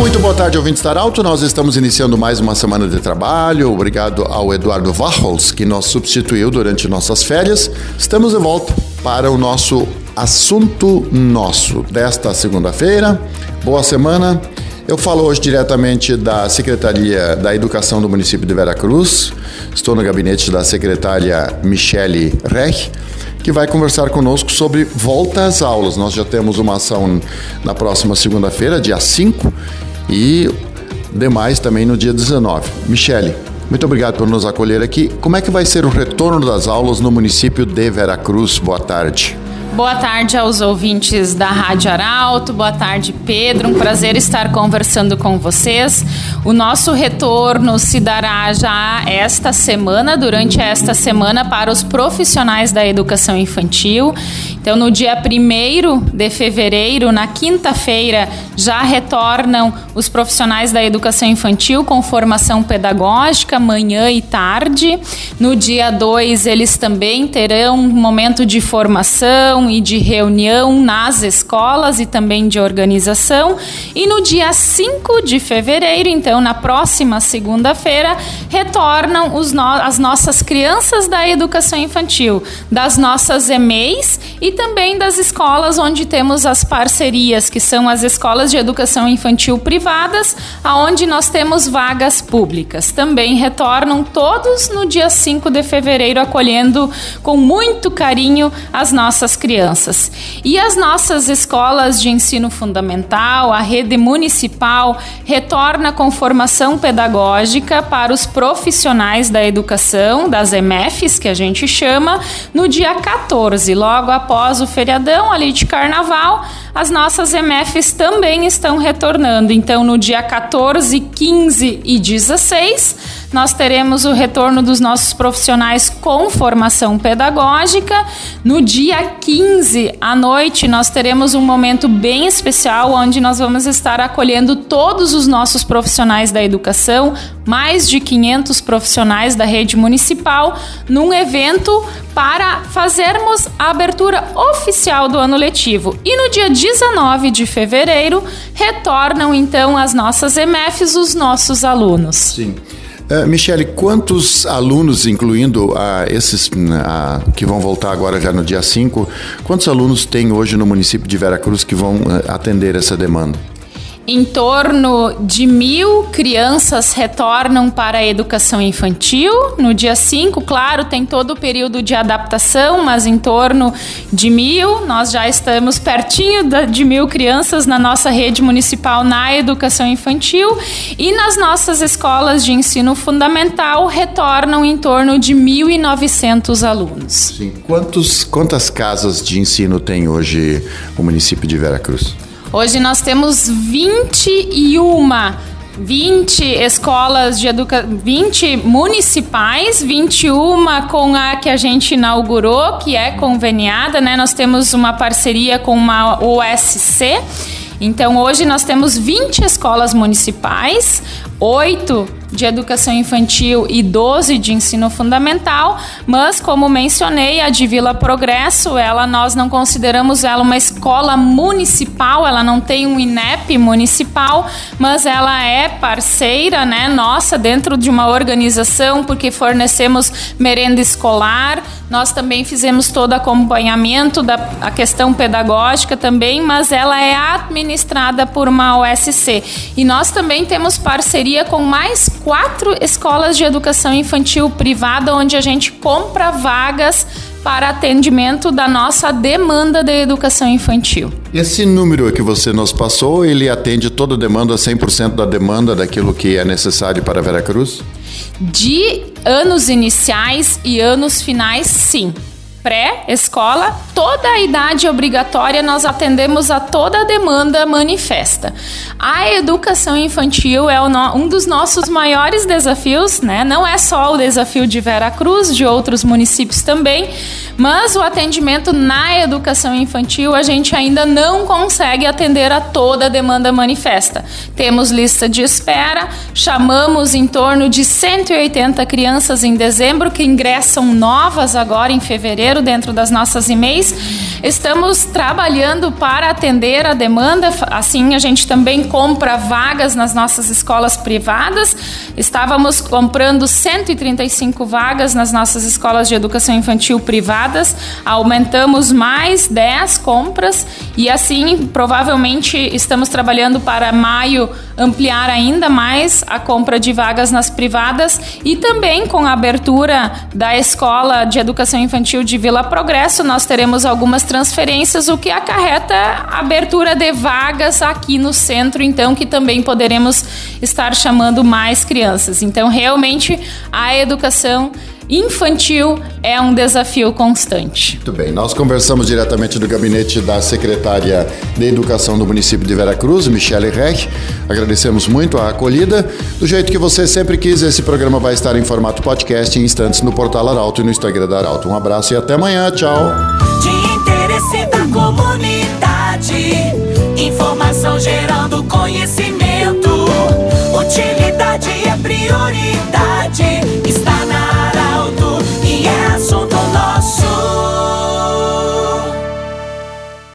Muito boa tarde, ouvintes da Arauto. Nós estamos iniciando mais uma semana de trabalho. Obrigado ao Eduardo Varros, que nos substituiu durante nossas férias. Estamos de volta para o nosso assunto nosso desta segunda-feira. Boa semana. Eu falo hoje diretamente da Secretaria da Educação do município de Veracruz. Estou no gabinete da secretária Michele Rech, que vai conversar conosco sobre volta às aulas. Nós já temos uma ação na próxima segunda-feira, dia 5, e demais também no dia 19. Michele, muito obrigado por nos acolher aqui. Como é que vai ser o retorno das aulas no município de Veracruz? Boa tarde. Boa tarde aos ouvintes da Rádio Arauto, boa tarde Pedro, um prazer estar conversando com vocês. O nosso retorno se dará já esta semana, durante esta semana, para os profissionais da educação infantil. Então, no dia 1 de fevereiro, na quinta-feira, já retornam os profissionais da educação infantil com formação pedagógica, manhã e tarde. No dia 2, eles também terão um momento de formação e de reunião nas escolas e também de organização. E no dia 5 de fevereiro, então, na próxima segunda-feira, retornam os no as nossas crianças da educação infantil, das nossas EMEIs e também das escolas onde temos as parcerias, que são as escolas de educação infantil privadas, aonde nós temos vagas públicas. Também retornam todos no dia 5 de fevereiro, acolhendo com muito carinho as nossas crianças. E as nossas escolas de ensino fundamental, a rede municipal, retorna com formação pedagógica para os profissionais da educação, das EMEFs, que a gente chama, no dia 14, logo após após o feriadão ali de carnaval, as nossas MFs também estão retornando. Então, no dia 14, 15 e 16, nós teremos o retorno dos nossos profissionais com formação pedagógica. No dia 15 à noite, nós teremos um momento bem especial onde nós vamos estar acolhendo todos os nossos profissionais da educação, mais de 500 profissionais da rede municipal, num evento para fazermos a abertura oficial do ano letivo. E no dia 19 de fevereiro, retornam então as nossas EMFs, os nossos alunos. Sim. Uh, Michele, quantos alunos, incluindo uh, esses uh, que vão voltar agora já no dia 5, quantos alunos tem hoje no município de Veracruz que vão eh, atender essa demanda? Em torno de mil crianças retornam para a educação infantil. No dia 5, claro, tem todo o período de adaptação, mas em torno de mil. Nós já estamos pertinho de mil crianças na nossa rede municipal na educação infantil. E nas nossas escolas de ensino fundamental retornam em torno de 1.900 alunos. Sim. Quantos, quantas casas de ensino tem hoje o município de Veracruz? Hoje nós temos 21 20 escolas de educação, 20 municipais, 21 com a que a gente inaugurou, que é conveniada, né? Nós temos uma parceria com uma OSC. Então hoje nós temos 20 escolas municipais, 8 de educação infantil e 12 de ensino fundamental, mas como mencionei, a de Vila Progresso, ela nós não consideramos ela uma escola municipal, ela não tem um INEP municipal, mas ela é parceira, né, nossa dentro de uma organização porque fornecemos merenda escolar, nós também fizemos todo acompanhamento da a questão pedagógica também, mas ela é administrada por uma OSC. E nós também temos parceria com mais quatro escolas de educação infantil privada, onde a gente compra vagas para atendimento da nossa demanda de educação infantil. Esse número que você nos passou, ele atende toda a demanda, 100% da demanda daquilo que é necessário para Veracruz? De anos iniciais e anos finais, sim pré-escola, toda a idade obrigatória nós atendemos a toda a demanda manifesta. A educação infantil é um dos nossos maiores desafios, né? Não é só o desafio de Vera Cruz, de outros municípios também, Mas o atendimento na educação infantil a gente ainda não consegue atender a toda a demanda manifesta. Temos lista de espera, chamamos em torno de 180 crianças em dezembro que ingressam novas agora em fevereiro dentro das nossas e-mails. Estamos trabalhando para atender a demanda, assim a gente também compra vagas nas nossas escolas privadas. Estávamos comprando 135 vagas nas nossas escolas de educação infantil privadas, aumentamos mais 10 compras e assim provavelmente estamos trabalhando para maio ampliar ainda mais a compra de vagas nas privadas e também com a abertura da escola de educação infantil de Vila Progresso, nós teremos algumas transferências, o que acarreta a abertura de vagas aqui no centro, então que também poderemos estar chamando mais crianças. Então, realmente a educação infantil é um desafio constante. Muito bem, nós conversamos diretamente do gabinete da secretária secretária de Educação do município de Vera Cruz, Michele Rech. Agradecemos muito a acolhida. Do jeito que você sempre quis, esse programa vai estar em formato podcast em instantes no portal Arauto e no Instagram da Arauto. Um abraço e até amanhã. Tchau. De interesse da comunidade, informação gerando conhecimento.